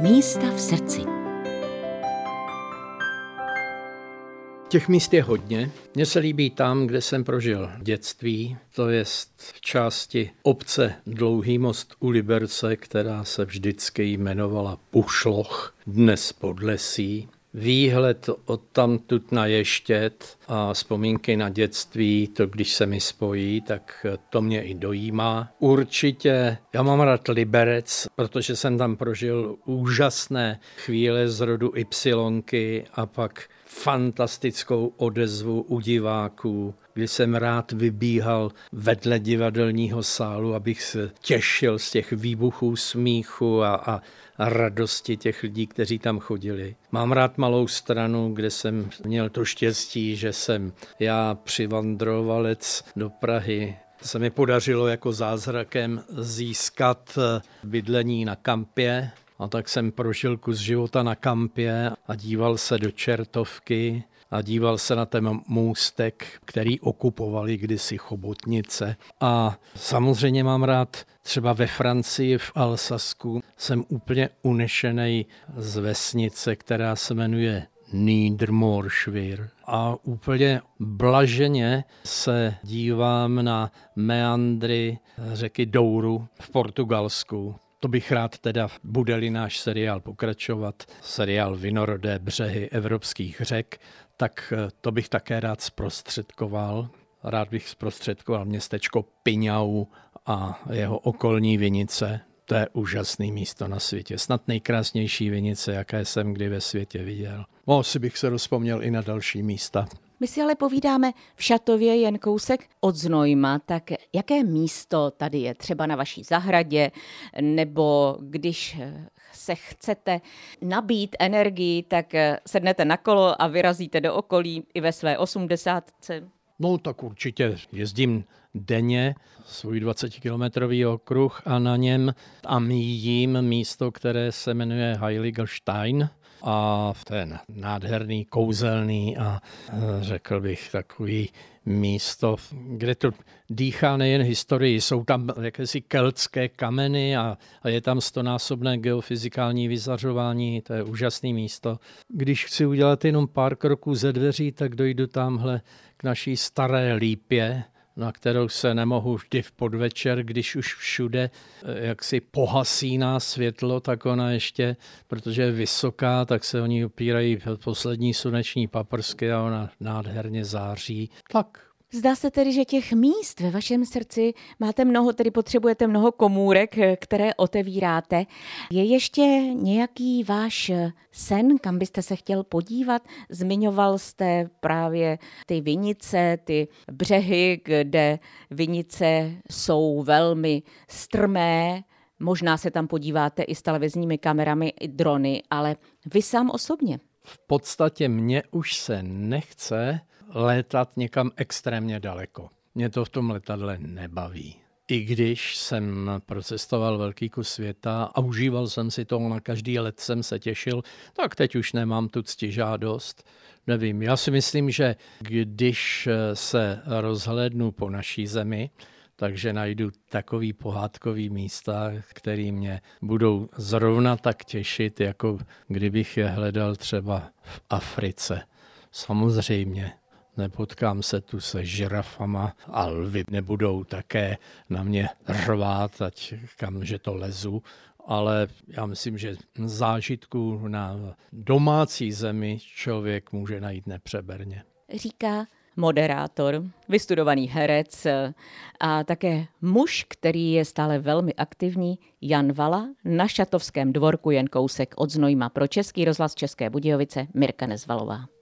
Místa v srdci. Těch míst je hodně. Mně se líbí tam, kde jsem prožil dětství, to je v části obce Dlouhý most u Liberce, která se vždycky jmenovala Pušloch, dnes Podlesí výhled od tamtud na Ještět a vzpomínky na dětství, to když se mi spojí, tak to mě i dojímá. Určitě, já mám rád Liberec, protože jsem tam prožil úžasné chvíle z rodu Ypsilonky a pak fantastickou odezvu u diváků, kdy jsem rád vybíhal vedle divadelního sálu, abych se těšil z těch výbuchů smíchu a, a, radosti těch lidí, kteří tam chodili. Mám rád malou stranu, kde jsem měl to štěstí, že jsem já přivandrovalec do Prahy se mi podařilo jako zázrakem získat bydlení na kampě, a tak jsem prožil kus života na kampě a díval se do čertovky a díval se na ten můstek, který okupovali kdysi chobotnice. A samozřejmě mám rád třeba ve Francii, v Alsasku, jsem úplně unešený z vesnice, která se jmenuje Niedermorschwir. A úplně blaženě se dívám na meandry řeky Douru v Portugalsku. To bych rád teda, bude-li náš seriál pokračovat, seriál Vinorodé břehy evropských řek, tak eh, to bych také rád zprostředkoval. Rád bych zprostředkoval městečko Piňau a jeho okolní vinice. To je úžasné místo na světě. Snad nejkrásnější vinice, jaké jsem kdy ve světě viděl. No, asi bych se rozpomněl i na další místa. My si ale povídáme v Šatově jen kousek od Znojma, tak jaké místo tady je třeba na vaší zahradě, nebo když se chcete nabít energii, tak sednete na kolo a vyrazíte do okolí i ve své osmdesátce? No tak určitě jezdím denně svůj 20-kilometrový okruh a na něm a míjím místo, které se jmenuje Heiligerstein, a ten nádherný, kouzelný a e, řekl bych takový místo, kde to dýchá nejen historii, jsou tam jakési keltské kameny a, a je tam stonásobné geofyzikální vyzařování, to je úžasné místo. Když chci udělat jenom pár kroků ze dveří, tak dojdu tamhle k naší staré lípě, na kterou se nemohu vždy v podvečer, když už všude eh, jaksi pohasíná světlo, tak ona ještě, protože je vysoká, tak se oni opírají poslední sluneční paprsky a ona nádherně září. Tak Zdá se tedy, že těch míst ve vašem srdci máte mnoho, tedy potřebujete mnoho komůrek, které otevíráte. Je ještě nějaký váš sen, kam byste se chtěl podívat? Zmiňoval jste právě ty vinice, ty břehy, kde vinice jsou velmi strmé, Možná se tam podíváte i s televizními kamerami, i drony, ale vy sám osobně. V podstatě mě už se nechce létat někam extrémně daleko. Mě to v tom letadle nebaví. I když jsem procestoval velký kus světa a užíval jsem si to, na každý let jsem se těšil, tak teď už nemám tu ctižádost. Nevím, já si myslím, že když se rozhlednu po naší zemi, takže najdu takový pohádkový místa, které mě budou zrovna tak těšit, jako kdybych je hledal třeba v Africe. Samozřejmě nepotkám se tu se žirafama a lvy nebudou také na mě řvát, ať kam, že to lezu, ale já myslím, že zážitku na domácí zemi člověk může najít nepřeberně. Říká moderátor, vystudovaný herec a také muž, který je stále velmi aktivní, Jan Vala, na Šatovském dvorku jen kousek od Znojma pro Český rozhlas České Budějovice Mirka Nezvalová.